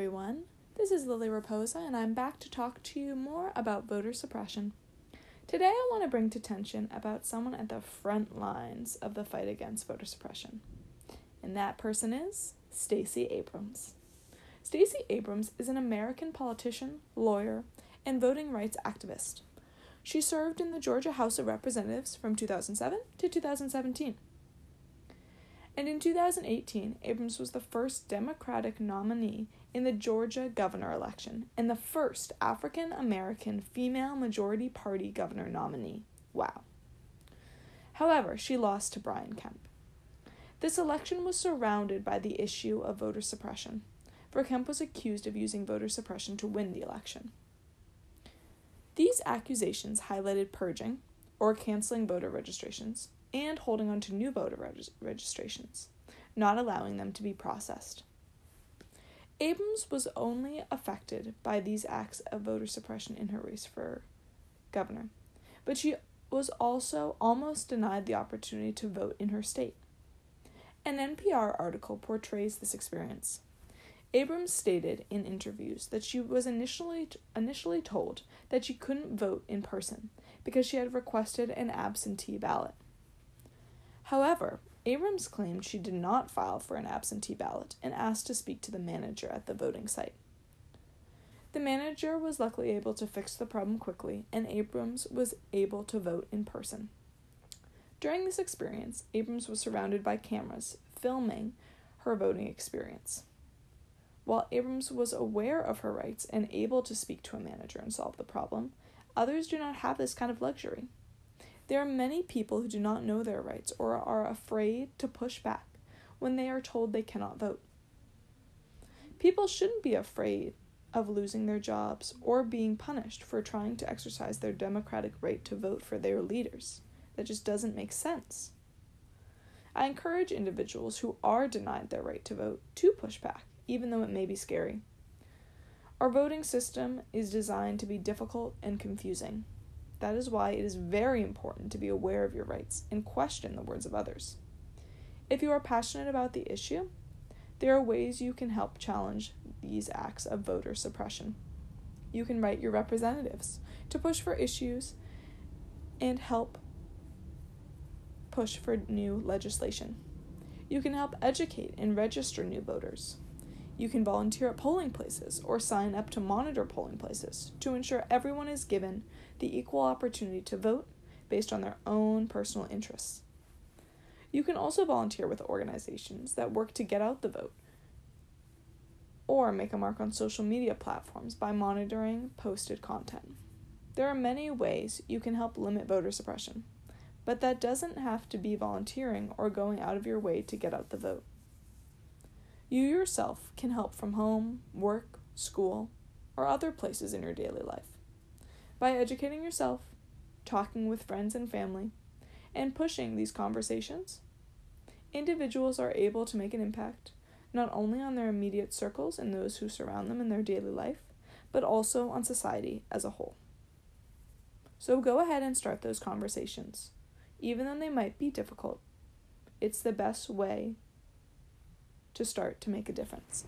everyone. This is Lily Raposa, and I'm back to talk to you more about voter suppression. Today, I want to bring to attention about someone at the front lines of the fight against voter suppression, and that person is Stacey Abrams. Stacey Abrams is an American politician, lawyer, and voting rights activist. She served in the Georgia House of Representatives from 2007 to 2017. And in 2018, Abrams was the first Democratic nominee in the Georgia governor election and the first African American female majority party governor nominee. Wow. However, she lost to Brian Kemp. This election was surrounded by the issue of voter suppression, for Kemp was accused of using voter suppression to win the election. These accusations highlighted purging, or canceling voter registrations, and holding on to new voter reg- registrations, not allowing them to be processed. Abrams was only affected by these acts of voter suppression in her race for governor, but she was also almost denied the opportunity to vote in her state. An NPR article portrays this experience. Abrams stated in interviews that she was initially initially told that she couldn't vote in person because she had requested an absentee ballot. However, Abrams claimed she did not file for an absentee ballot and asked to speak to the manager at the voting site. The manager was luckily able to fix the problem quickly, and Abrams was able to vote in person. During this experience, Abrams was surrounded by cameras filming her voting experience. While Abrams was aware of her rights and able to speak to a manager and solve the problem, others do not have this kind of luxury. There are many people who do not know their rights or are afraid to push back when they are told they cannot vote. People shouldn't be afraid of losing their jobs or being punished for trying to exercise their democratic right to vote for their leaders. That just doesn't make sense. I encourage individuals who are denied their right to vote to push back, even though it may be scary. Our voting system is designed to be difficult and confusing. That is why it is very important to be aware of your rights and question the words of others. If you are passionate about the issue, there are ways you can help challenge these acts of voter suppression. You can write your representatives to push for issues and help push for new legislation. You can help educate and register new voters. You can volunteer at polling places or sign up to monitor polling places to ensure everyone is given the equal opportunity to vote based on their own personal interests. You can also volunteer with organizations that work to get out the vote or make a mark on social media platforms by monitoring posted content. There are many ways you can help limit voter suppression, but that doesn't have to be volunteering or going out of your way to get out the vote. You yourself can help from home, work, school, or other places in your daily life. By educating yourself, talking with friends and family, and pushing these conversations, individuals are able to make an impact not only on their immediate circles and those who surround them in their daily life, but also on society as a whole. So go ahead and start those conversations, even though they might be difficult. It's the best way to start to make a difference.